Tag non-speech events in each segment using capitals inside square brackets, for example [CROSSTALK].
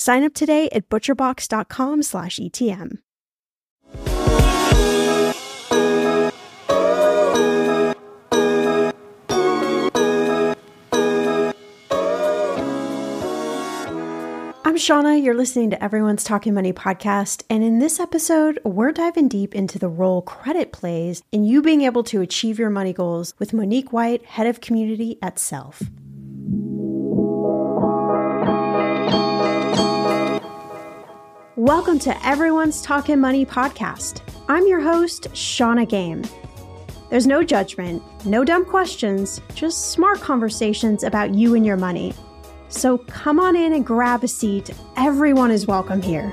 Sign up today at butcherbox.com slash ETM. I'm Shannah. You're listening to Everyone's Talking Money podcast. And in this episode, we're diving deep into the role credit plays in you being able to achieve your money goals with Monique White, head of community at Self. Welcome to Everyone's Talking Money podcast. I'm your host, Shannah Game. There's no judgment, no dumb questions, just smart conversations about you and your money. So come on in and grab a seat. Everyone is welcome here.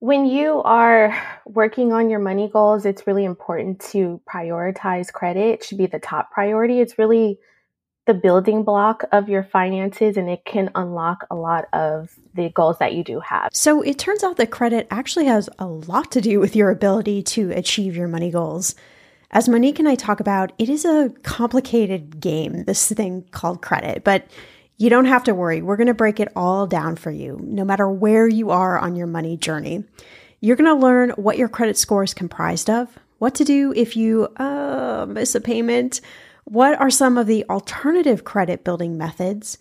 When you are working on your money goals, it's really important to prioritize credit. It should be the top priority. It's really the building block of your finances and it can unlock a lot of the goals that you do have. So it turns out that credit actually has a lot to do with your ability to achieve your money goals. As Monique and I talk about, it is a complicated game, this thing called credit, but you don't have to worry. We're going to break it all down for you, no matter where you are on your money journey. You're going to learn what your credit score is comprised of, what to do if you uh, miss a payment, what are some of the alternative credit building methods?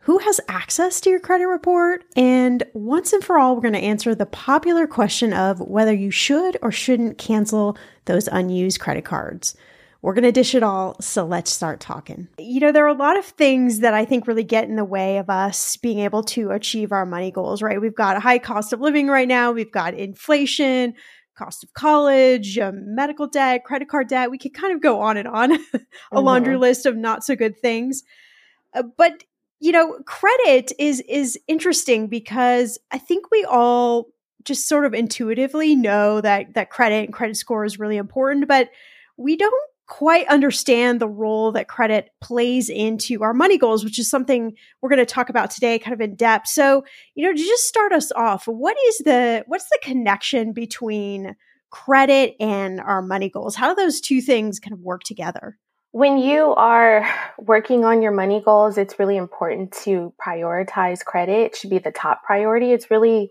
Who has access to your credit report? And once and for all, we're going to answer the popular question of whether you should or shouldn't cancel those unused credit cards. We're going to dish it all, so let's start talking. You know, there are a lot of things that I think really get in the way of us being able to achieve our money goals, right? We've got a high cost of living right now, we've got inflation, cost of college, um, medical debt, credit card debt. We could kind of go on and on, [LAUGHS] a mm-hmm. laundry list of not so good things. Uh, but you know, credit is is interesting because I think we all just sort of intuitively know that that credit and credit score is really important, but we don't quite understand the role that credit plays into our money goals, which is something we're going to talk about today kind of in depth. So, you know, to just start us off, what is the what's the connection between credit and our money goals? How do those two things kind of work together? When you are working on your money goals, it's really important to prioritize credit. It should be the top priority. It's really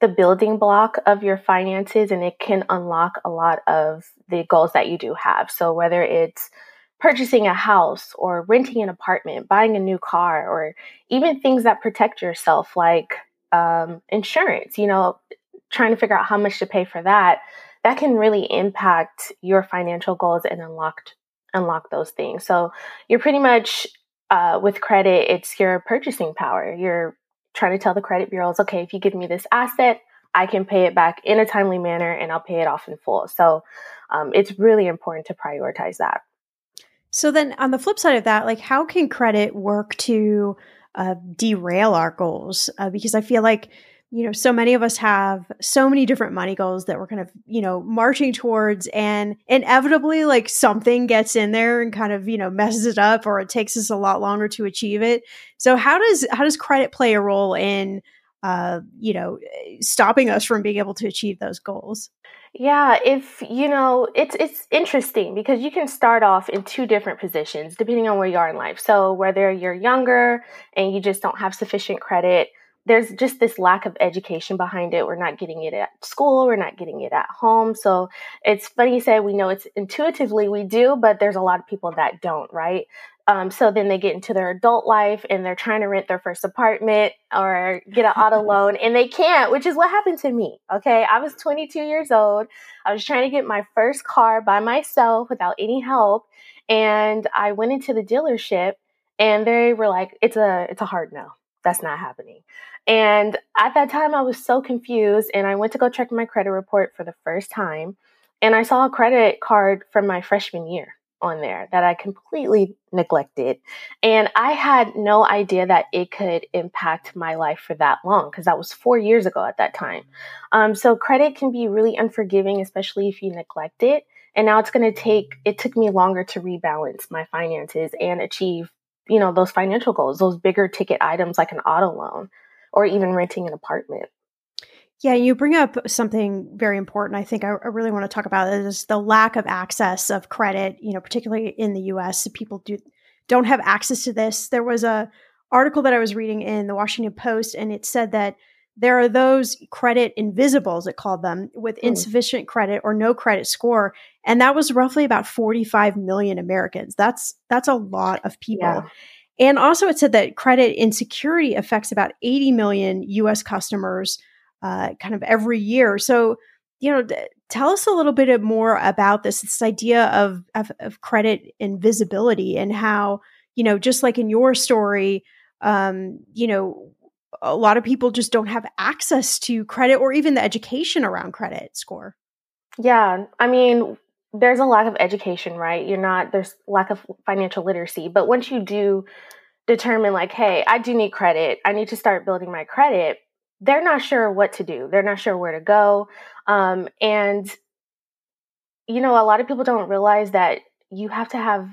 the building block of your finances and it can unlock a lot of the goals that you do have. So whether it's purchasing a house or renting an apartment, buying a new car, or even things that protect yourself like um, insurance, you know, trying to figure out how much to pay for that, that can really impact your financial goals and unlock unlock those things. So you're pretty much uh, with credit, it's your purchasing power. You're trying to tell the credit bureaus, okay, if you give me this asset, I can pay it back in a timely manner and I'll pay it off in full. So um, it's really important to prioritize that. So then on the flip side of that, like how can credit work to uh, derail our goals? Uh, because I feel like you know, so many of us have so many different money goals that we're kind of, you know, marching towards and inevitably like something gets in there and kind of, you know, messes it up or it takes us a lot longer to achieve it. So how does how does credit play a role in uh, you know, stopping us from being able to achieve those goals? Yeah, if you know, it's it's interesting because you can start off in two different positions depending on where you are in life. So whether you're younger and you just don't have sufficient credit, there's just this lack of education behind it. We're not getting it at school, we're not getting it at home. So it's funny you say we know it's intuitively we do, but there's a lot of people that don't, right? Um, so then they get into their adult life and they're trying to rent their first apartment or get an auto [LAUGHS] loan and they can't, which is what happened to me. Okay. I was 22 years old. I was trying to get my first car by myself without any help. And I went into the dealership and they were like, it's a, it's a hard no. That's not happening. And at that time, I was so confused. And I went to go check my credit report for the first time. And I saw a credit card from my freshman year on there that I completely neglected. And I had no idea that it could impact my life for that long because that was four years ago at that time. Um, so credit can be really unforgiving, especially if you neglect it. And now it's going to take, it took me longer to rebalance my finances and achieve, you know, those financial goals, those bigger ticket items like an auto loan or even renting an apartment. Yeah, you bring up something very important. I think I, I really want to talk about is the lack of access of credit. You know, particularly in the U.S., people do don't have access to this. There was a article that I was reading in the Washington Post, and it said that there are those credit invisibles, it called them, with mm. insufficient credit or no credit score, and that was roughly about 45 million Americans. That's that's a lot of people. Yeah. And also, it said that credit insecurity affects about 80 million US customers uh, kind of every year. So, you know, tell us a little bit more about this, this idea of, of, of credit invisibility and how, you know, just like in your story, um, you know, a lot of people just don't have access to credit or even the education around credit score. Yeah. I mean, there's a lack of education, right? You're not, there's lack of financial literacy. But once you do determine, like, hey, I do need credit, I need to start building my credit, they're not sure what to do. They're not sure where to go. Um, and, you know, a lot of people don't realize that you have to have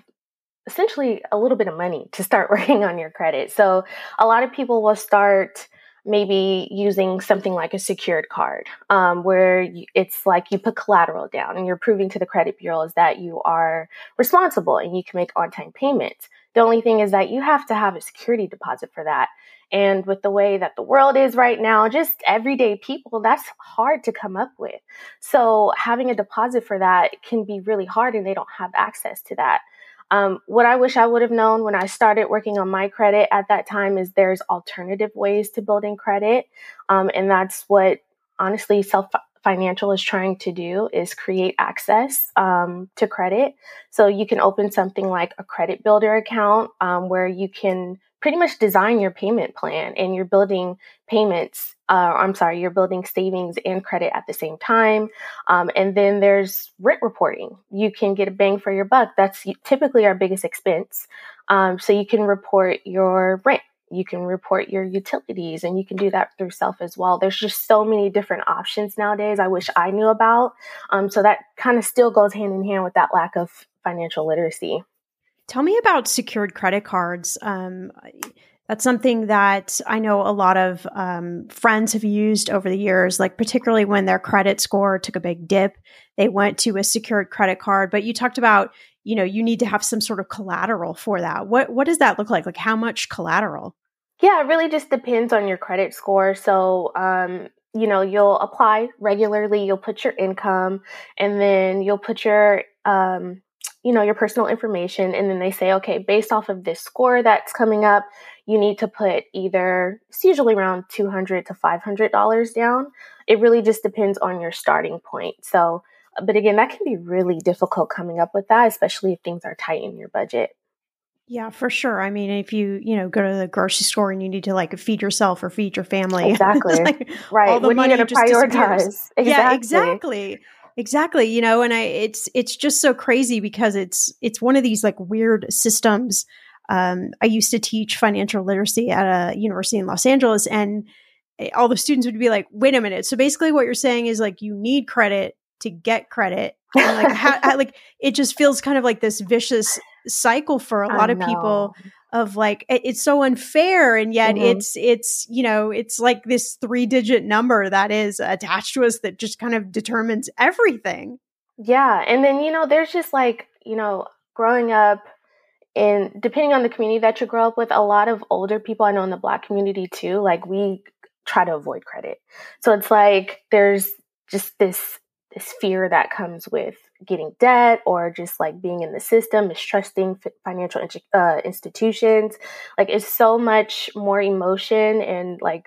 essentially a little bit of money to start [LAUGHS] working on your credit. So a lot of people will start maybe using something like a secured card um, where you, it's like you put collateral down and you're proving to the credit bureaus that you are responsible and you can make on-time payments. The only thing is that you have to have a security deposit for that. And with the way that the world is right now just everyday people that's hard to come up with. So having a deposit for that can be really hard and they don't have access to that um, what I wish I would have known when I started working on my credit at that time is there's alternative ways to building credit. Um, and that's what honestly self financial is trying to do is create access um, to credit. So you can open something like a credit builder account um, where you can pretty much design your payment plan and you're building payments uh, i'm sorry you're building savings and credit at the same time um, and then there's rent reporting you can get a bang for your buck that's typically our biggest expense um, so you can report your rent you can report your utilities and you can do that through self as well. There's just so many different options nowadays I wish I knew about. Um, so that kind of still goes hand in hand with that lack of financial literacy. Tell me about secured credit cards. Um, that's something that I know a lot of um, friends have used over the years, like particularly when their credit score took a big dip, they went to a secured credit card. But you talked about, you know, you need to have some sort of collateral for that. What what does that look like? Like how much collateral? Yeah, it really just depends on your credit score. So, um, you know, you'll apply regularly. You'll put your income, and then you'll put your um, you know, your personal information. And then they say, okay, based off of this score that's coming up, you need to put either, it's usually around 200 to $500 down. It really just depends on your starting point. So, but again, that can be really difficult coming up with that, especially if things are tight in your budget. Yeah, for sure. I mean, if you, you know, go to the grocery store and you need to like feed yourself or feed your family. [LAUGHS] Exactly. like, right. All the what money are you going to prioritize? Exactly. [LAUGHS] Yeah, exactly. Exactly. You know, and I it's it's just so crazy because it's it's one of these like weird systems. Um, I used to teach financial literacy at a university in Los Angeles, and eh, all the students would be like, "Wait a minute!" So basically, what you're saying is like you need credit to get credit, and like how, [LAUGHS] like it just feels kind of like this vicious cycle for a lot of people of like it's so unfair and yet mm-hmm. it's it's you know it's like this three digit number that is attached to us that just kind of determines everything yeah and then you know there's just like you know growing up and depending on the community that you grow up with a lot of older people i know in the black community too like we try to avoid credit so it's like there's just this this fear that comes with getting debt or just like being in the system, mistrusting financial uh, institutions. Like it's so much more emotion and like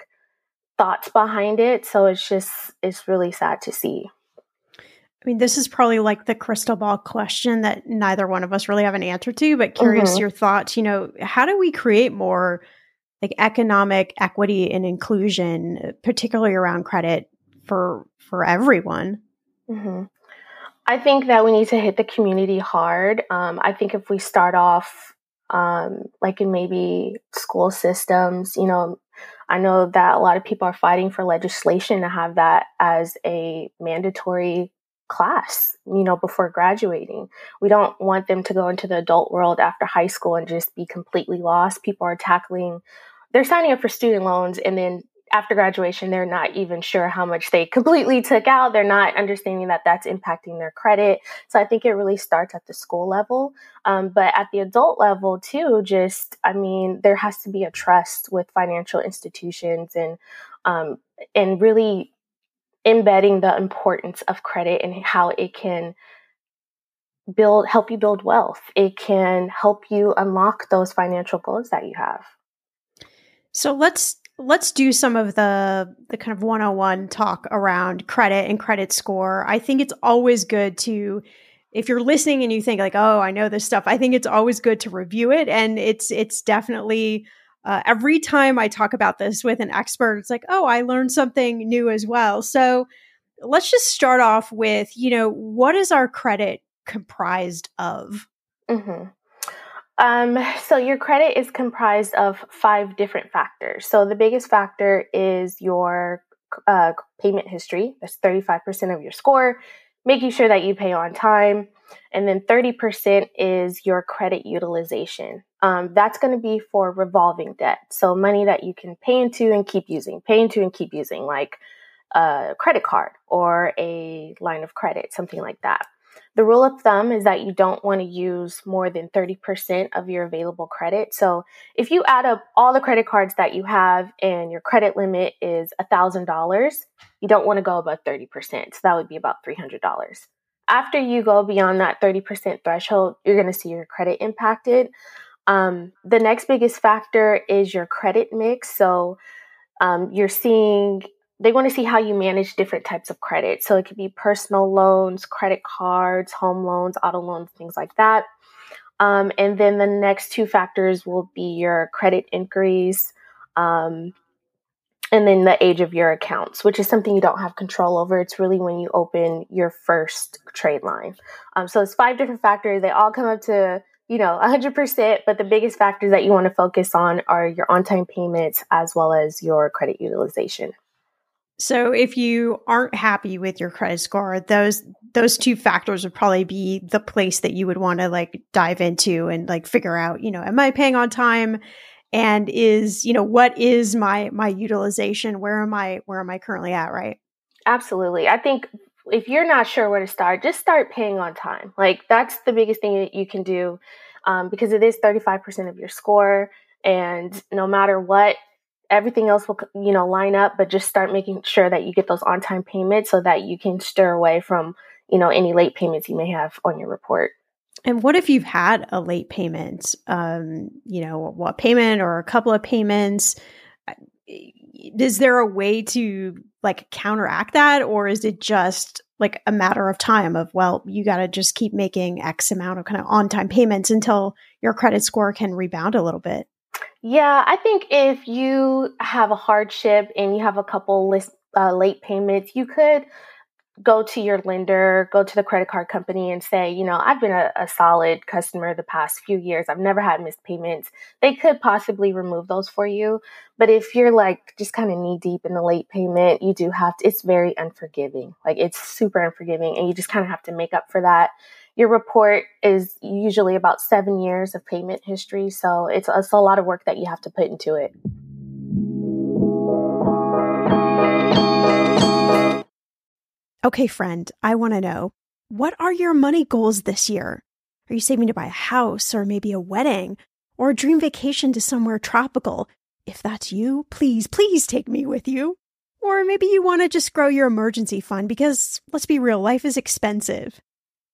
thoughts behind it. So it's just, it's really sad to see. I mean, this is probably like the crystal ball question that neither one of us really have an answer to, but curious mm-hmm. your thoughts. You know, how do we create more like economic equity and inclusion, particularly around credit for for everyone? Mm-hmm. I think that we need to hit the community hard. Um, I think if we start off um, like in maybe school systems, you know, I know that a lot of people are fighting for legislation to have that as a mandatory class, you know, before graduating. We don't want them to go into the adult world after high school and just be completely lost. People are tackling, they're signing up for student loans and then after graduation, they're not even sure how much they completely took out. They're not understanding that that's impacting their credit. So I think it really starts at the school level. Um, but at the adult level, too, just, I mean, there has to be a trust with financial institutions and, um, and really embedding the importance of credit and how it can build, help you build wealth. It can help you unlock those financial goals that you have. So let's let's do some of the the kind of 101 talk around credit and credit score. I think it's always good to if you're listening and you think like, "Oh, I know this stuff." I think it's always good to review it and it's it's definitely uh, every time I talk about this with an expert, it's like, "Oh, I learned something new as well." So, let's just start off with, you know, what is our credit comprised of? hmm um, so your credit is comprised of five different factors. So the biggest factor is your uh, payment history. That's 35% of your score, making sure that you pay on time. And then 30% is your credit utilization. Um, that's going to be for revolving debt. So money that you can pay into and keep using, pay into and keep using, like a credit card or a line of credit, something like that. The rule of thumb is that you don't want to use more than 30% of your available credit. So if you add up all the credit cards that you have and your credit limit is $1,000, you don't want to go above 30%. So that would be about $300. After you go beyond that 30% threshold, you're going to see your credit impacted. Um, the next biggest factor is your credit mix. So um, you're seeing they want to see how you manage different types of credit. So it could be personal loans, credit cards, home loans, auto loans, things like that. Um, and then the next two factors will be your credit inquiries um, and then the age of your accounts, which is something you don't have control over. It's really when you open your first trade line. Um, so it's five different factors. They all come up to you know, [LAUGHS] 100%, but the biggest factors that you want to focus on are your on time payments as well as your credit utilization. So if you aren't happy with your credit score, those those two factors would probably be the place that you would want to like dive into and like figure out, you know, am I paying on time and is, you know, what is my my utilization? Where am I where am I currently at, right? Absolutely. I think if you're not sure where to start, just start paying on time. Like that's the biggest thing that you can do um, because it is 35% of your score. And no matter what, everything else will you know line up but just start making sure that you get those on time payments so that you can stir away from you know any late payments you may have on your report. And what if you've had a late payment? Um you know what payment or a couple of payments. Is there a way to like counteract that or is it just like a matter of time of well you got to just keep making x amount of kind of on time payments until your credit score can rebound a little bit yeah, I think if you have a hardship and you have a couple list, uh, late payments, you could go to your lender, go to the credit card company and say, you know, I've been a, a, solid customer the past few years. I've never had missed payments. They could possibly remove those for you. But if you're like just kind of knee deep in the late payment, you do have to, it's very unforgiving. Like it's super unforgiving and you just kind of have to make up for that your report is usually about seven years of payment history. So it's, it's a lot of work that you have to put into it. Okay, friend, I want to know what are your money goals this year? Are you saving to buy a house or maybe a wedding or a dream vacation to somewhere tropical? If that's you, please, please take me with you. Or maybe you want to just grow your emergency fund because let's be real, life is expensive.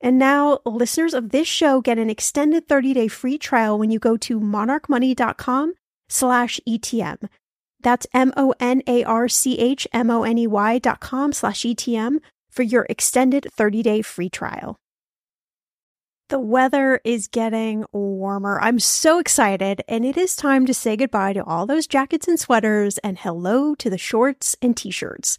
And now listeners of this show get an extended 30-day free trial when you go to monarchmoney.com slash ETM. That's M-O-N-A-R-C-H-M-O-N-E-Y dot com slash ETM for your extended 30-day free trial. The weather is getting warmer. I'm so excited, and it is time to say goodbye to all those jackets and sweaters and hello to the shorts and t-shirts.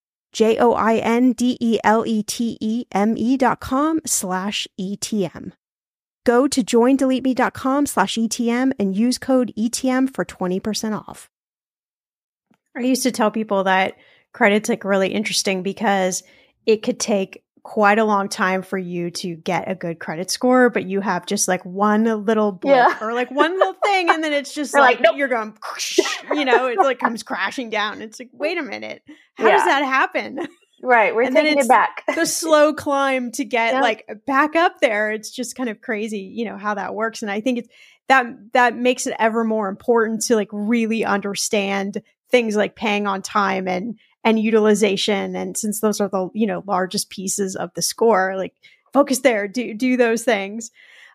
J O I N D E L E T E M E dot com slash ETM. Go to joindeleteme.com slash ETM and use code ETM for 20% off. I used to tell people that credit's like really interesting because it could take quite a long time for you to get a good credit score, but you have just like one little blip yeah. or like one little thing, and then it's just like, like nope. you're going, you know, it like comes crashing down. It's like, wait a minute, how yeah. does that happen? Right, we're and taking it back. the slow climb to get yeah. like back up there. It's just kind of crazy, you know, how that works. And I think it's that that makes it ever more important to like really understand things like paying on time and and utilization. And since those are the, you know, largest pieces of the score, like focus there, do, do those things.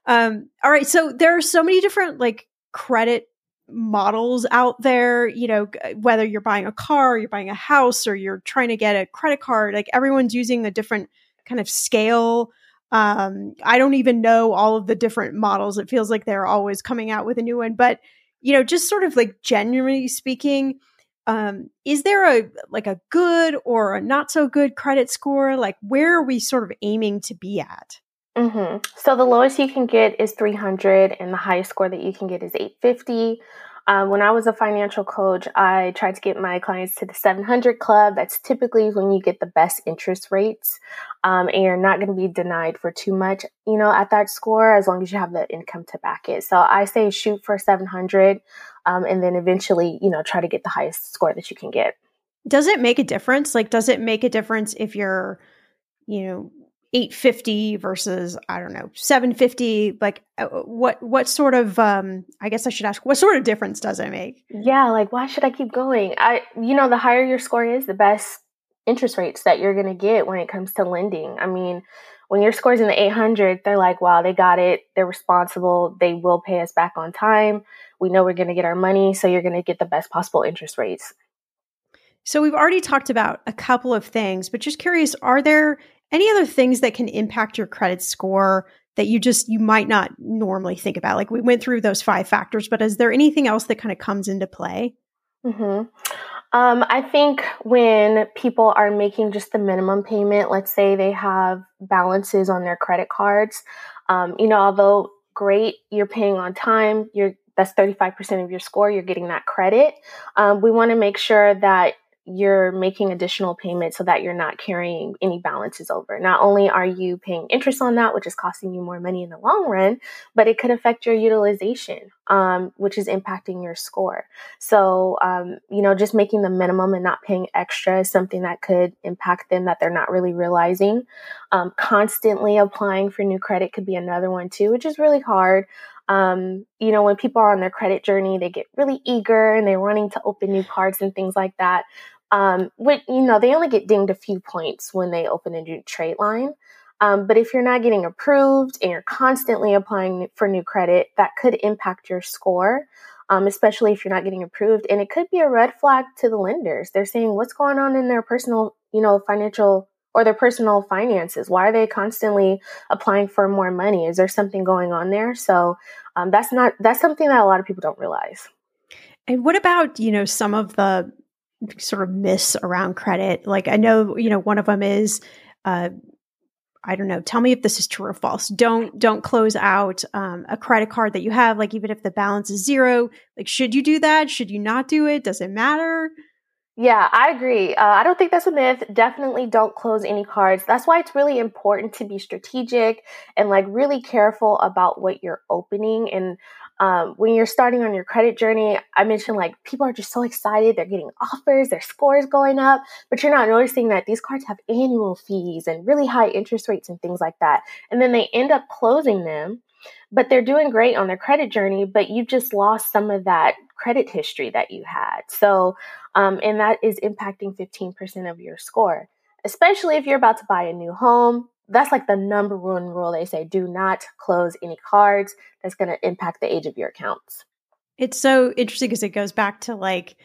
Um, all right. So there are so many different like credit models out there, you know, whether you're buying a car, you're buying a house, or you're trying to get a credit card, like everyone's using a different kind of scale. Um, I don't even know all of the different models. It feels like they're always coming out with a new one, but you know, just sort of like generally speaking, um, is there a like a good or a not so good credit score? Like where are we sort of aiming to be at? Mm-hmm. So the lowest you can get is 300, and the highest score that you can get is 850. Um, when I was a financial coach, I tried to get my clients to the 700 club. That's typically when you get the best interest rates, um, and you're not going to be denied for too much, you know, at that score as long as you have the income to back it. So I say shoot for 700, um, and then eventually, you know, try to get the highest score that you can get. Does it make a difference? Like, does it make a difference if you're, you know, 850 versus i don't know 750 like uh, what what sort of um i guess i should ask what sort of difference does it make yeah like why should i keep going i you know the higher your score is the best interest rates that you're going to get when it comes to lending i mean when your score's in the 800 they're like wow they got it. They're responsible. They will pay us back on time. We know we're going to get our money so you're going to get the best possible interest rates. So we've already talked about a couple of things, but just curious, are there any other things that can impact your credit score that you just you might not normally think about? Like we went through those five factors but is there anything else that kind of comes into play? Mm-hmm. Um, i think when people are making just the minimum payment let's say they have balances on their credit cards um, you know although great you're paying on time you're that's 35% of your score you're getting that credit um, we want to make sure that you're making additional payments so that you're not carrying any balances over. Not only are you paying interest on that, which is costing you more money in the long run, but it could affect your utilization. um, which is impacting your score. So, um, you know, just making the minimum and not paying extra is something that could impact them that they're not really realizing. Um, constantly applying for new credit could be another one too, which is really hard. Um, you know, when people are on their credit journey, they get really eager and they're wanting to open new cards and things like that. Um, with, you know, they only get dinged a few points when they open a new trade line. Um, but if you're not getting approved and you're constantly applying for new credit, that could impact your score, um, especially if you're not getting approved. And it could be a red flag to the lenders. They're saying what's going on in their personal, you know, financial or their personal finances. Why are they constantly applying for more money? Is there something going on there? So um, that's not that's something that a lot of people don't realize. And what about you know some of the sort of myths around credit? Like I know you know one of them is. Uh, I don't know. Tell me if this is true or false. Don't don't close out um, a credit card that you have, like even if the balance is zero. Like, should you do that? Should you not do it? Does it matter? Yeah, I agree. Uh, I don't think that's a myth. Definitely don't close any cards. That's why it's really important to be strategic and like really careful about what you're opening. And um, when you're starting on your credit journey, I mentioned like people are just so excited. They're getting offers, their scores going up, but you're not noticing that these cards have annual fees and really high interest rates and things like that. And then they end up closing them, but they're doing great on their credit journey, but you've just lost some of that credit history that you had. So, um, and that is impacting 15% of your score, especially if you're about to buy a new home that's like the number one rule they say do not close any cards that's going to impact the age of your accounts. It's so interesting because it goes back to like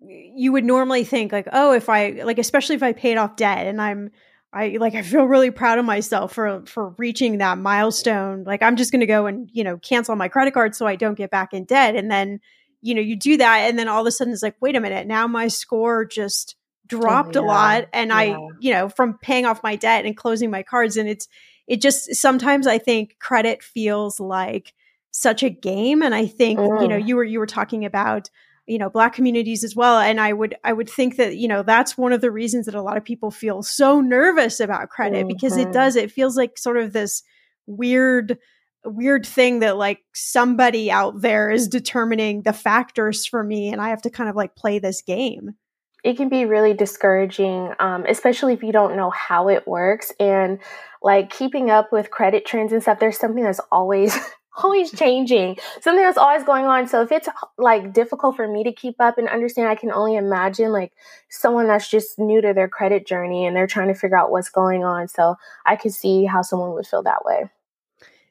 you would normally think like oh if i like especially if i paid off debt and i'm i like i feel really proud of myself for for reaching that milestone like i'm just going to go and you know cancel my credit card so i don't get back in debt. And then you know you do that and then all of a sudden it's like wait a minute now my score just dropped oh, yeah. a lot and yeah. i you know from paying off my debt and closing my cards and it's it just sometimes i think credit feels like such a game and i think mm. you know mm. you were you were talking about you know black communities as well and i would i would think that you know that's one of the reasons that a lot of people feel so nervous about credit mm-hmm. because it mm-hmm. does it feels like sort of this weird weird thing that like somebody out there is determining the factors for me and i have to kind of like play this game it can be really discouraging, um, especially if you don't know how it works. And like keeping up with credit trends and stuff, there's something that's always [LAUGHS] always changing. Something that's always going on. So if it's like difficult for me to keep up and understand i can only imagine like someone that's just new to their credit journey and they're trying to figure out what's going on. So i could see how someone would feel that way.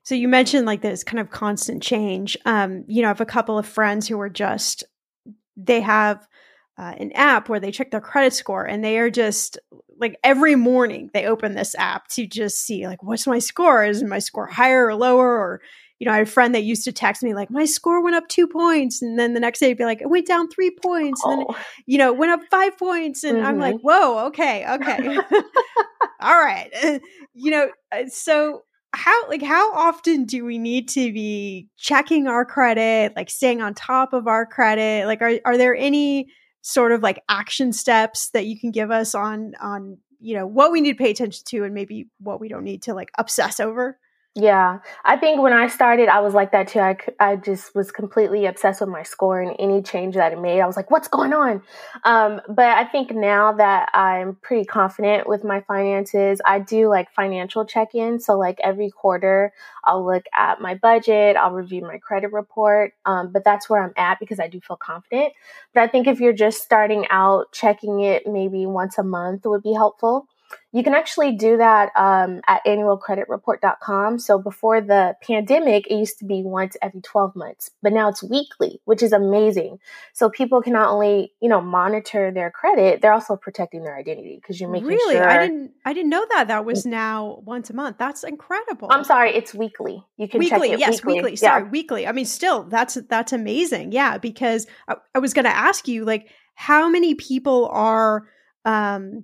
So you mentioned like this kind of constant change. Um you know i have a couple of friends who are just they have uh, an app where they check their credit score and they are just like every morning they open this app to just see like what's my score? Is my score higher or lower? Or you know i had a friend that used to text me like my score went up two points. And then the next day it'd be like it went down three points. And then oh. you know went up five points. And mm-hmm. i'm like mm-hmm. whoa okay okay. [LAUGHS] All right. [LAUGHS] You know uh, so how like how often do we need to be checking our credit like staying on top of our credit? Like are, are there any sort of like action steps that you can give us on on you know what we need to pay attention to and maybe what we don't need to like obsess over yeah, I think when I started, I was like that too. I, I just was completely obsessed with my score and any change that it made. I was like, what's going on? Um, but I think now that I'm pretty confident with my finances, I do like financial check in. So, like every quarter, I'll look at my budget, I'll review my credit report. Um, but that's where I'm at because I do feel confident. But I think if you're just starting out, checking it maybe once a month would be helpful. You can actually do that um, at annualcreditreport.com. So before the pandemic, it used to be once every 12 months, but now it's weekly, which is amazing. So people can not only, you know, monitor their credit, they're also protecting their identity because you're making really? sure. I didn't, I didn't know that that was mm. now once a month. That's incredible. I'm sorry, it's weekly. You can weekly, check it yes, weekly. weekly. Sorry, yeah. weekly. I mean, still, that's that's amazing. Yeah, because I, I was going to ask you, like, how many people are um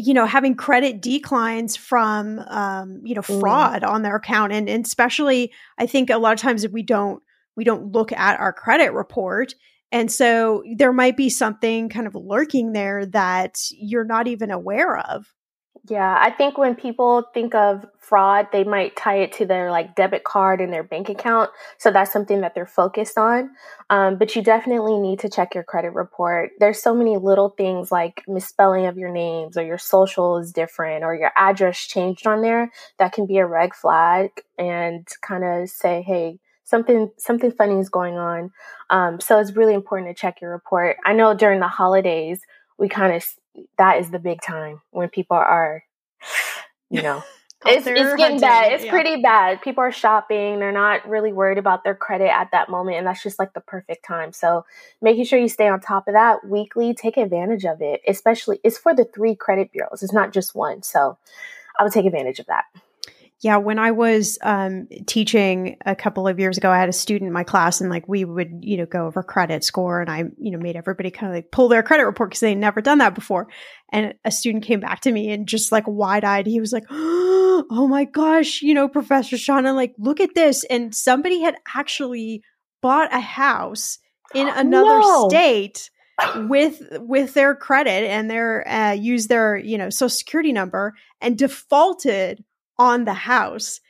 you know having credit declines from um, you know mm. fraud mm. on their account and, and especially i think a lot of times we don't we don't look at our credit report and so there might be something kind of lurking there that you're not even aware of Yeah, I think when people think of fraud, they might tie it to their like debit card and their bank account. So that's something that they're focused on. Um, but you definitely need to check your credit report. There's so many little things like misspelling of your names or your social is different or your address changed on there that can be a red flag and kind of say, hey, something something funny is going on. Um, so it's really important to check your report. I know during the holidays we kind of that is the big time when people are, you know, [LAUGHS] it's, it's getting bad. It's yeah. pretty bad. People are shopping. They're not really worried about their credit at that moment. And that's just like the perfect time. So making sure you stay on top of that weekly, take advantage of it. Especially, it's for the three credit bureaus. It's not just one. So I would take advantage of that. Yeah, when I was um, teaching a couple of years ago, I had a student in my class, and like we would, you know, go over credit score, and I, you know, made everybody kind of like pull their credit report because they'd never done that before. And a student came back to me and just like wide eyed, he was like, [GASPS] "Oh my gosh, you know, Professor Shannah, like look at this!" And somebody had actually bought a house in [GASPS] another no. state [LAUGHS] with with their credit and their uh, use their you know social security number and defaulted on the house.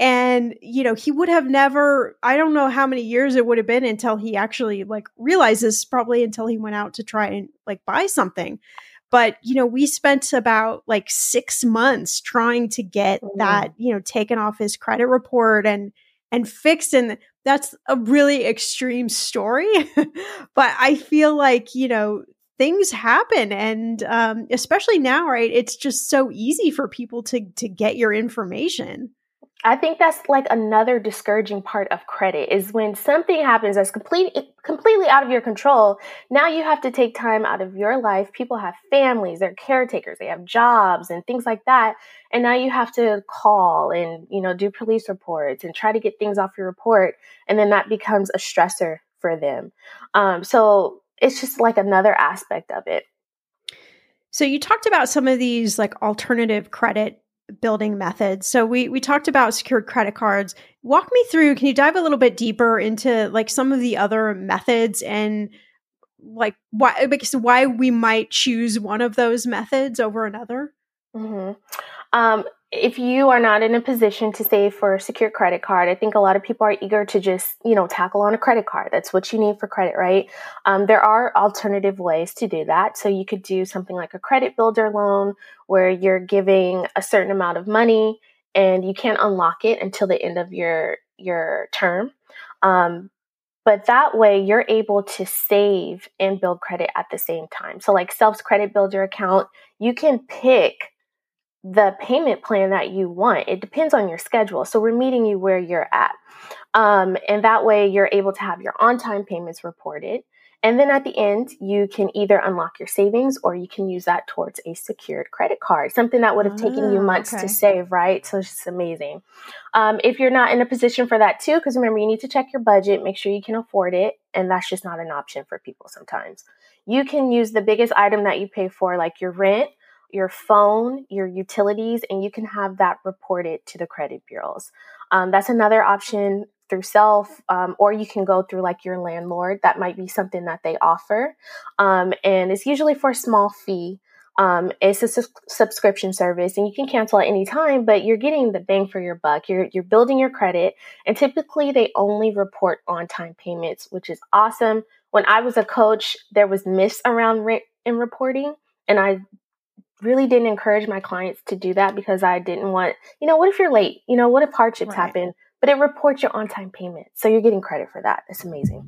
And, you know, he would have never, I don't know how many years it would have been until he actually like realizes, probably until he went out to try and like buy something. But, you know, we spent about like six months trying to get mm. that, you know, taken off his credit report and, and fixed. And that's a really extreme story. [LAUGHS] but I feel like, you know, things happen. And um, especially now right it's just so easy for people to to get your information. I think that's like another discouraging part of credit is when something happens that's complete, completely out of your control now you have to take time out of your life. People have families they're caretakers they have jobs and things like that. And now you have to call and you know do police reports and try to get things off your report. And then that becomes a stressor for them. Um, so it's just like another aspect of it. So you talked about some of these like alternative credit building methods. So we we talked about secured credit cards. Walk me through, can you dive a little bit deeper into like some of the other methods and like why because why we might choose one of those methods over another? Mm-hmm. Um, if you are not in a position to save for a secure credit card, I think a lot of people are eager to just, you know, tackle on a credit card. That's what you need for credit, right? Um, there are alternative ways to do that. So you could do something like a credit builder loan where you're giving a certain amount of money and you can't unlock it until the end of your your term. Um, but that way you're able to save and build credit at the same time. So like Self's credit builder account, you can pick the payment plan that you want. It depends on your schedule. So we're meeting you where you're at. Um, and that way you're able to have your on time payments reported. And then at the end, you can either unlock your savings or you can use that towards a secured credit card, something that would have taken you ah, months okay. to save, right? So it's just amazing. Um, if you're not in a position for that too, because remember, you need to check your budget, make sure you can afford it. And that's just not an option for people sometimes. You can use the biggest item that you pay for, like your rent your phone, your utilities, and you can have that reported to the credit bureaus. Um, that's another option through self, um, or you can go through like your landlord. That might be something that they offer. Um, and it's usually for a small fee. Um, it's a su- subscription service and you can cancel at any time, but you're getting the bang for your buck. You're, you're building your credit and typically they only report on time payments, which is awesome. When I was a coach, there was myths around rent and reporting and I really didn't encourage my clients to do that because I didn't want, you know, what if you're late? You know, what if hardships right. happen? But it reports your on time payment. So you're getting credit for that. It's amazing.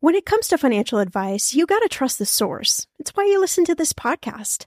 When it comes to financial advice, you got to trust the source. It's why you listen to this podcast.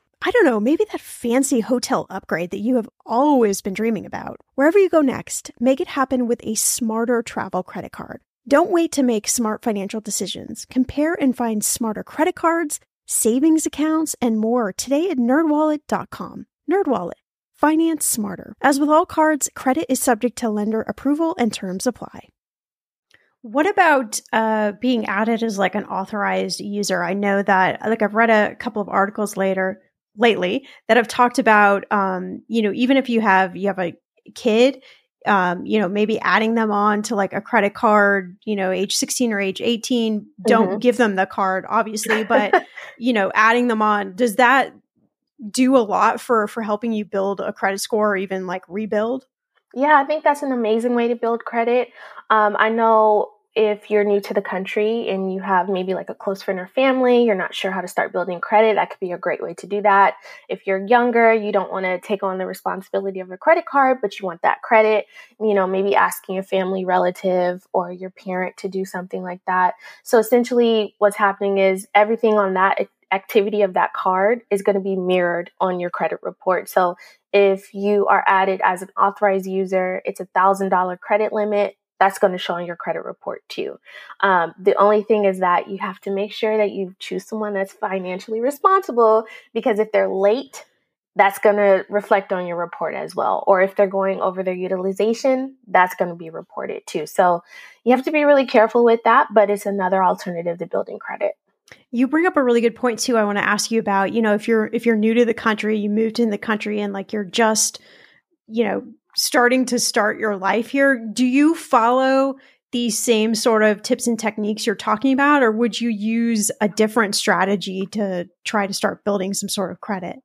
I don't know, maybe that fancy hotel upgrade that you have always been dreaming about. Wherever you go next, make it happen with a smarter travel credit card. Don't wait to make smart financial decisions. Compare and find smarter credit cards, savings accounts, and more today at nerdwallet.com. Nerdwallet finance smarter. As with all cards, credit is subject to lender approval and terms apply. What about uh, being added as like an authorized user? I know that like I've read a couple of articles later lately that have talked about um, you know even if you have you have a kid um, you know, maybe adding them on to like a credit card, you know, age 16 or age 18, don't mm-hmm. give them the card, obviously, but, [LAUGHS] you know, adding them on, does that do a lot for, for helping you build a credit score or even like rebuild? Yeah, I think that's an amazing way to build credit. Um, I know if you're new to the country and you have maybe like a close friend or family, you're not sure how to start building credit, that could be a great way to do that. If you're younger, you don't want to take on the responsibility of a credit card, but you want that credit, you know, maybe asking a family relative or your parent to do something like that. So essentially, what's happening is everything on that activity of that card is going to be mirrored on your credit report. So if you are added as an authorized user, it's a thousand dollar credit limit that's going to show on your credit report too. Um, the only thing is that you have to make sure that you choose someone that's financially responsible because if they're late, that's going to reflect on your report as well. Or if they're going over their utilization, that's going to be reported too. So you have to be really careful with that, but it's another alternative to building credit. You bring up a really good point too. I want to ask you about, you know, if you're if you're new to the country, you moved in the country and like you're just, you know, starting to start your life here, do you follow these same sort of tips and techniques you're talking about, or would you use a different strategy to try to start building some sort of credit?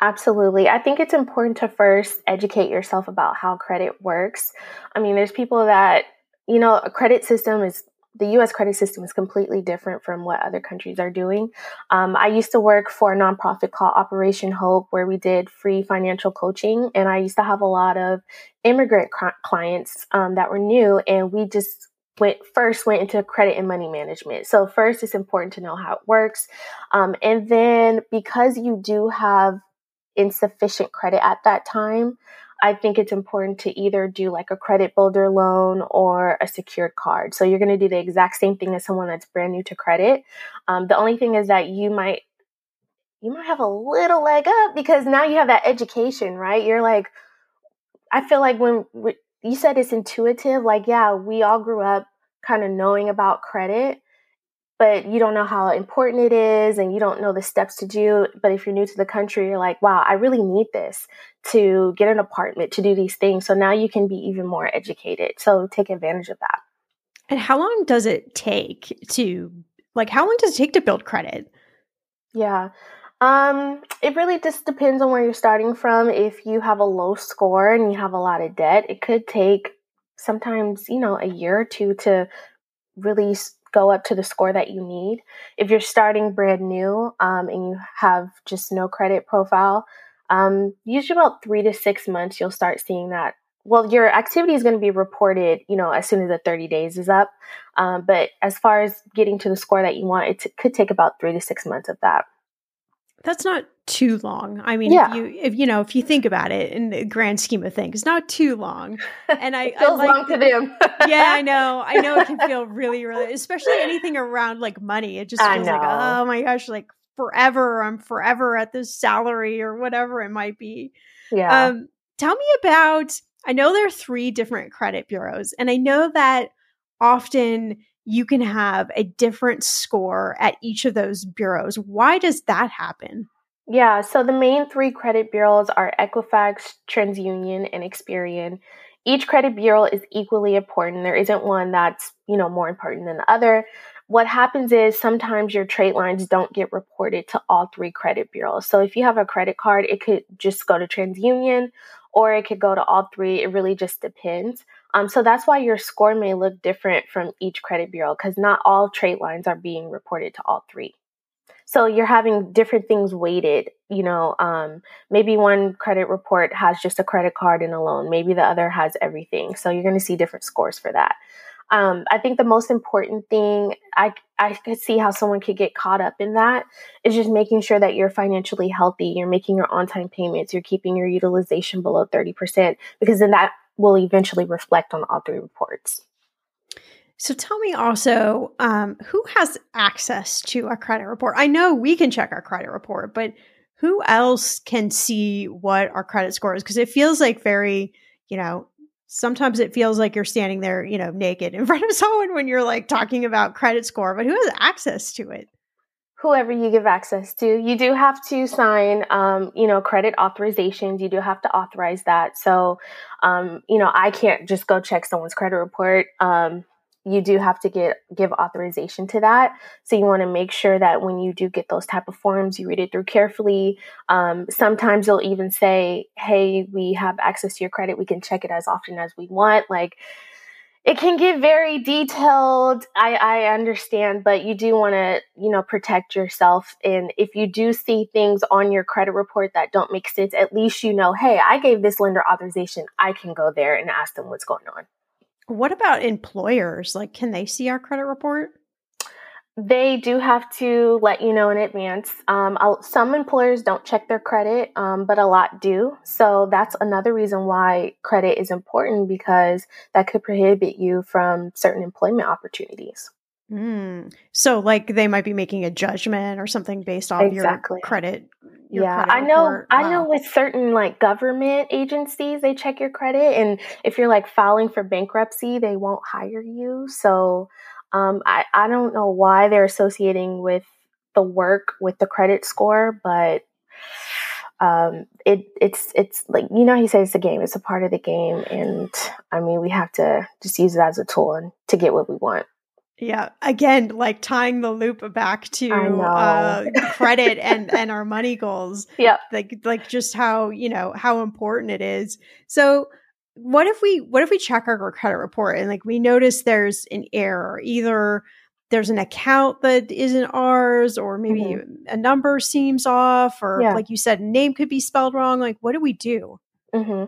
Absolutely. I think it's important to first educate yourself about how credit works. I mean, there's people that, you know, a credit system is the US credit system is completely different from what other countries are doing. Um, I used to work for a nonprofit called Operation Hope, where we did free financial coaching. And I used to have a lot of immigrant clients um, that were new, and we just went first went into credit and money management. So first, it's important to know how it works, um, and then because you do have insufficient credit at that time, I think it's important to either do like a credit builder loan or a secured card. So you're going to do the exact same thing as someone that's brand new to credit. Um, the only thing is that you might you might have a little leg up because now you have that education, right? You're like, I feel like when we, you said it's intuitive, like yeah, we all grew up kind of knowing about credit, but you don't know how important it is and you don't know the steps to do. But if you're new to the country, you're like, wow, I really need this to get an apartment, to do these things. So now you can be even more educated. So take advantage of that. And how long does it take to, like, how long does it take to build credit? Yeah. Um, it really just depends on where you're starting from. If you have a low score and you have a lot of debt, it could take sometimes, you know, a year or two to really go up to the score that you need. If you're starting brand new um, and you have just no credit profile, um, usually about three to six months, you'll start seeing that. Well, your activity is going to be reported, you know, as soon as the 30 days is up. Um, but as far as getting to the score that you want, it t- could take about three to six months of that. That's not too long. I mean, yeah. if you if you know if you think about it in the grand scheme of things, not too long. [LAUGHS] And I feels I like, long to them. yeah, I know. I know it can [LAUGHS] feel really, really, especially anything around like money. It just feels like oh my gosh, like forever. I'm forever at this salary or whatever it might be. Yeah. Um, tell me about. I know there are three different credit bureaus, and I know that often you can have a different score at each of those bureaus. Why does that happen? Yeah, so the main three credit bureaus are Equifax, TransUnion, and Experian. Each credit bureau is equally important. There isn't one that's, you know, more important than the other. What happens is sometimes your trade lines don't get reported to all three credit bureaus. So if you have a credit card, it could just go to TransUnion or it could go to all three. It really just depends. Um, so that's why your score may look different from each credit bureau because not all trade lines are being reported to all three. So you're having different things weighted. You know, um, maybe one credit report has just a credit card and a loan. Maybe the other has everything. So you're going to see different scores for that. Um, I think the most important thing I I could see how someone could get caught up in that is just making sure that you're financially healthy. You're making your on time payments. You're keeping your utilization below thirty percent because then that will eventually reflect on all three reports. So tell me also, um, who has access to a credit report? I know we can check our credit report, but who else can see what our credit score is? Because it feels like very, you know, sometimes it feels like you're standing there, you know, naked in [LAUGHS] front of someone when you're like talking about credit score, but who has access to it? Whoever you give access to. You do have to sign, um, you know, credit authorizations. You do have to authorize that. So, um, you know, I can't just go check someone's credit report. Um, you do have to get give authorization to that so you want to make sure that when you do get those type of forms you read it through carefully um, sometimes they'll even say hey we have access to your credit we can check it as often as we want like it can get very detailed i, I understand but you do want to you know protect yourself and if you do see things on your credit report that don't make sense at least you know hey i gave this lender authorization i can go there and ask them what's going on what about employers? Like, can they see our credit report? They do have to let you know in advance. Um, some employers don't check their credit, um, but a lot do. So that's another reason why credit is important because that could prohibit you from certain employment opportunities. Mm. So, like, they might be making a judgment or something based off exactly. your credit yeah i know wow. i know with certain like government agencies they check your credit and if you're like filing for bankruptcy they won't hire you so um, I, I don't know why they're associating with the work with the credit score but um, it it's it's like you know he says it's a game it's a part of the game and i mean we have to just use it as a tool and to get what we want yeah. Again, like tying the loop back to uh, credit [LAUGHS] and and our money goals. Yeah. Like like just how, you know, how important it is. So what if we what if we check our credit report and like we notice there's an error either there's an account that isn't ours or maybe mm-hmm. a number seems off or yeah. like you said name could be spelled wrong like what do we do Mm-hmm.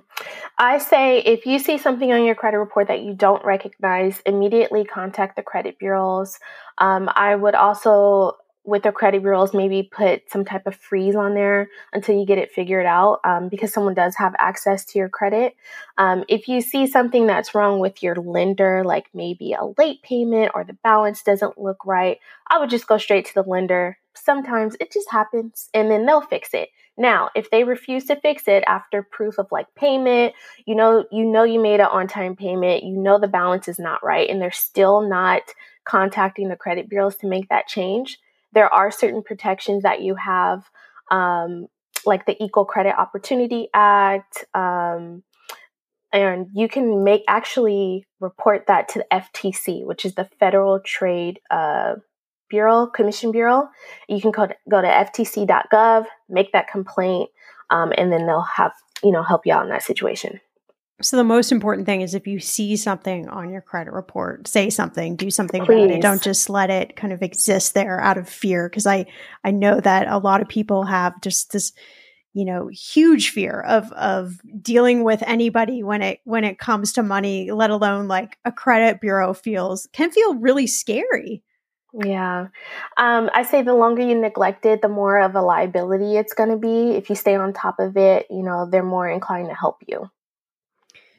I say if you see something on your credit report that you don't recognize, immediately contact the credit bureaus. Um, I would also, with the credit bureaus, maybe put some type of freeze on there until you get it figured out um, because someone does have access to your credit. Um, if you see something that's wrong with your lender, like maybe a late payment or the balance doesn't look right, I would just go straight to the lender. Sometimes it just happens and then they'll fix it. Now, if they refuse to fix it after proof of like payment, you know, you know you made an on-time payment, you know the balance is not right and they're still not contacting the credit bureaus to make that change, there are certain protections that you have um, like the Equal Credit Opportunity Act, um, and you can make actually report that to the FTC, which is the Federal Trade uh, Bureau, Commission Bureau. You can go to, go to ftc.gov, make that complaint, um, and then they'll have you know help you out in that situation. So the most important thing is if you see something on your credit report, say something, do something Please. about it. Don't just let it kind of exist there out of fear. Because I I know that a lot of people have just this you know huge fear of of dealing with anybody when it when it comes to money let alone like a credit bureau feels can feel really scary yeah. Um, I say the longer you neglect it, the more of a liability it's going to be. If you stay on top of it, you know, they're more inclined to help you.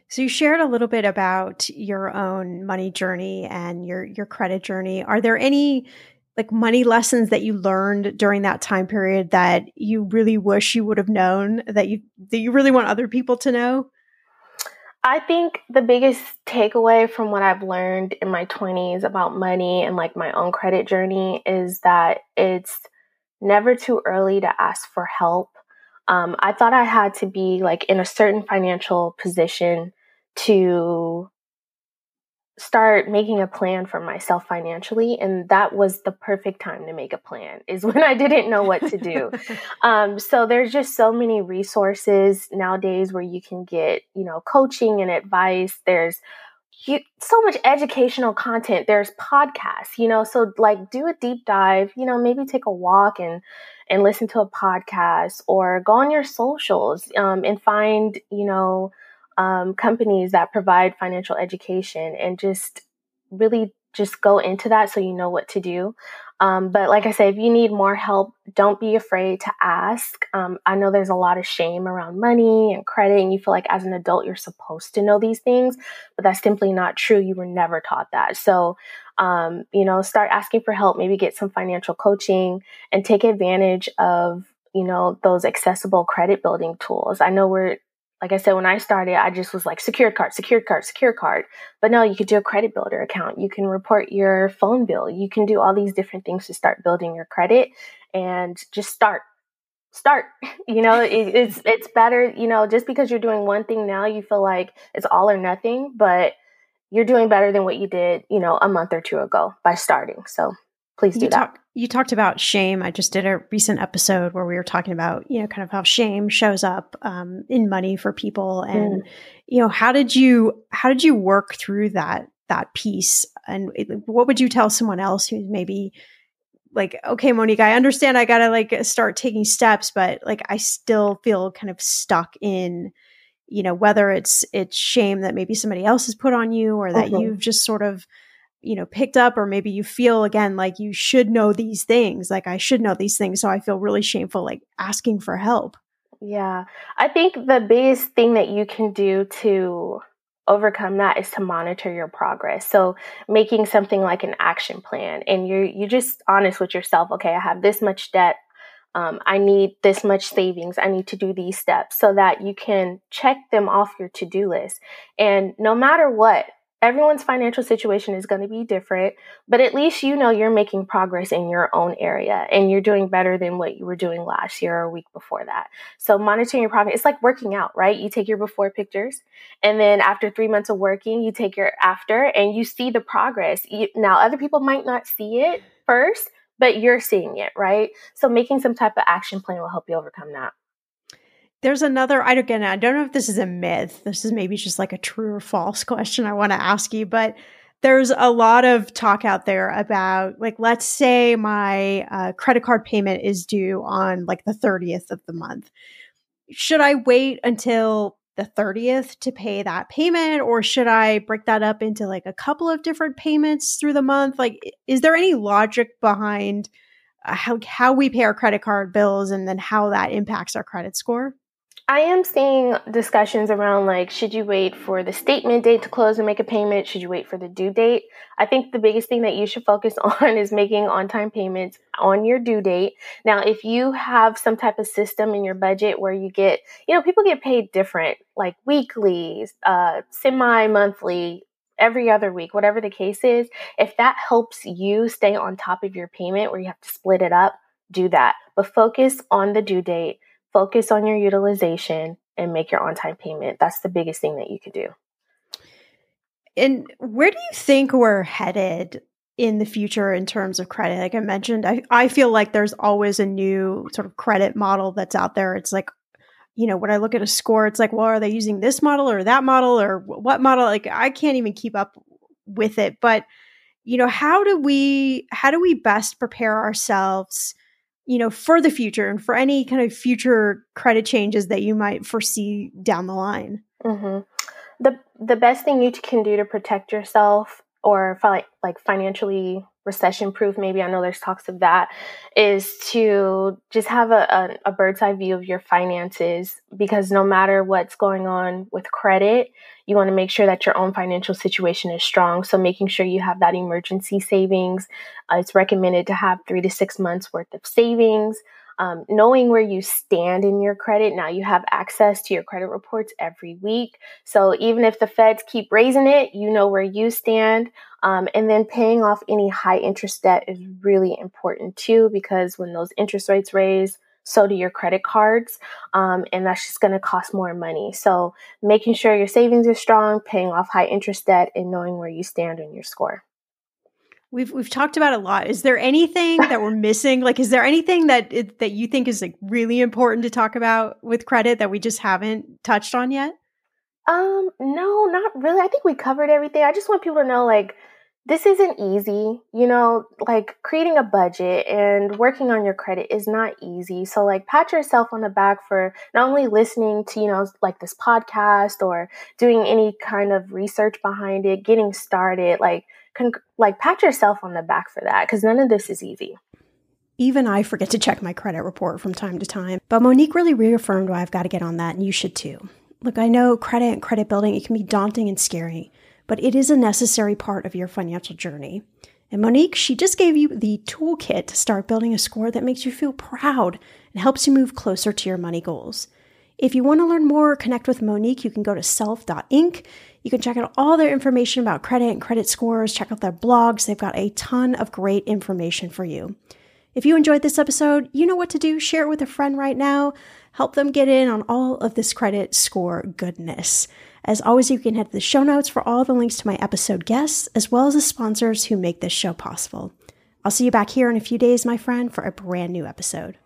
So you shared a little bit about your own money journey and your your credit journey. Are there any like money lessons that you learned during that time period that you really wish you would have known that you that you really want other people to know? I think the biggest takeaway from what I've learned in my 20s about money and like my own credit journey is that it's never too early to ask for help. Um, I thought I had to be like in a certain financial position to start making a plan for myself financially and that was the perfect time to make a plan is [LAUGHS] when i didn't know what to do. [LAUGHS] Um, so there's just so many resources nowadays where you can get you know coaching and advice. There's you, so much educational content. There's podcasts you know so like do a deep dive you know maybe take a walk and and listen to a podcast or go on your socials um, and find you know um, companies that provide financial education and just really just go into that so you know what to do. Um, but like I say, if you need more help, don't be afraid to ask. Um, I know there's a lot of shame around money and credit, and you feel like as an adult you're supposed to know these things, but that's simply not true. You were never taught that. So, um, you know, start asking for help, maybe get some financial coaching and take advantage of you know, those accessible credit building tools. I know we're, like I said, when I started, I just was like secured card, secured card, secured card. But no, you could do a credit builder account. You can report your phone bill. You can do all these different things to start building your credit and just start. Start. [LAUGHS] You know, it, it's it's better. You know, just because you're doing one thing now, you feel like it's all or nothing, but you're doing better than what you did, you know, a month or two ago by starting. So please do you that. Talk, you talked about shame. I just did a recent episode where we were talking about, you know, kind of how shame shows up um, in money for people, and mm. you know, how did you how did you work through that that piece, and what would you tell someone else who's maybe like, okay, Monique, I understand, I gotta like start taking steps, but like, I still feel kind of stuck in you know whether it's it's shame that maybe somebody else has put on you or that mm-hmm. you've just sort of you know picked up or maybe you feel again like you should know these things like i should know these things so i feel really shameful like asking for help. Yeah. I think the biggest thing that you can do to overcome that is to monitor your progress. So making something like an action plan and you're you're just honest with yourself okay i have this much debt um, I need this much savings. I need to do these steps so that you can check them off your to do list. And no matter what, everyone's financial situation is going to be different, but at least you know you're making progress in your own area and you're doing better than what you were doing last year or week before that. So monitoring your progress, it's like working out, right? You take your before pictures and then after three months of working, you take your after and you see the progress. now, other people might not see it first, but you're seeing it, right? So making some type of action plan will help you overcome that. There's another, I again, I don't know if this is a myth. This is maybe just like a true or false [LAUGHS] question I want to ask you, but there's a lot of talk out there about like let's say my uh, credit card payment is due on like the 30th of the month should i wait until the 30th to pay that payment or should I break that up into like a couple of different payments through the month? Like is there any logic behind uh, how how we pay our credit card bills and then how that impacts our credit score? I am seeing discussions around like, should you wait for the statement date to close and make a payment? Should you wait for the due date? I think the biggest thing that you should focus [LAUGHS] on is making on time payments on your due date. Now, if you have some type of system in your budget where you get, you know, people get paid different, like weekly, uh, semi monthly, every other week, whatever the case is, if that helps you stay on top of your payment where you have to split it up, do that. But focus on the due date focus on your utilization and make your on time payment. That's the biggest thing that you could do. And where do you think we're headed in the future in terms of credit? Like I mentioned, I, I feel like there's always a new sort of credit model that's out there. It's like, you know, when I look at a score, it's like, well, are they using this model or that model or what model? Like I can't even keep up with it. But, you know, how do we how do we best prepare ourselves you know, for the future and for any kind of future credit changes that you might foresee down the line? Mm-hmm. The the best thing you can do to protect yourself or like like financially recession proof maybe i know there's talks of that is to just have a, a, a, bird's eye view of your finances because no matter what's going on with credit you want to make sure that your own financial situation is strong. So making sure you have that emergency savings uh, it's recommended to have three to six months worth of savings um, knowing where you stand in your credit. Now you have access to your credit reports every week. So even if the feds keep raising it, you know where you stand. Um, and then paying off any high interest debt is really important too, because when those interest rates raise, so do your credit cards. Um, and that's just going to cost more money. So making sure your savings are strong, paying off high interest debt, and knowing where you stand in your score. We've we've talked about a lot. Is there anything that we're missing? Like, is there anything that it, that you think is like really important to talk about with credit that we just haven't touched on yet? Um, no, not really. I think we covered everything. I just want people to know, like, this isn't easy. You know, like creating a budget and working on your credit is not easy. So, like, pat yourself on the back for not only listening to, you know, like this podcast or doing any kind of research behind it, getting started. Like, like pat yourself on the back for that because none of this is easy. Even I forget to check my credit report from time to time, but Monique really reaffirmed why I've got to get on that, and you should too. Look, I know credit and credit building, it can be daunting and scary, but it is a necessary part of your financial journey. And Monique, she just gave you the toolkit to start building a score that makes you feel proud and helps you move closer to your money goals. If you want to learn more or connect with Monique, you can go to self.inc. You can check out all their information about credit and credit scores, check out their blogs. They've got a ton of great information for you. If you enjoyed this episode, you know what to do. Share it with a friend right now. Help them get in on all of this credit score goodness. As always, you can head to the show notes for all the links to my episode guests, as well as the sponsors who make this show possible. I'll see you back here in a few days, my friend, for a brand new episode.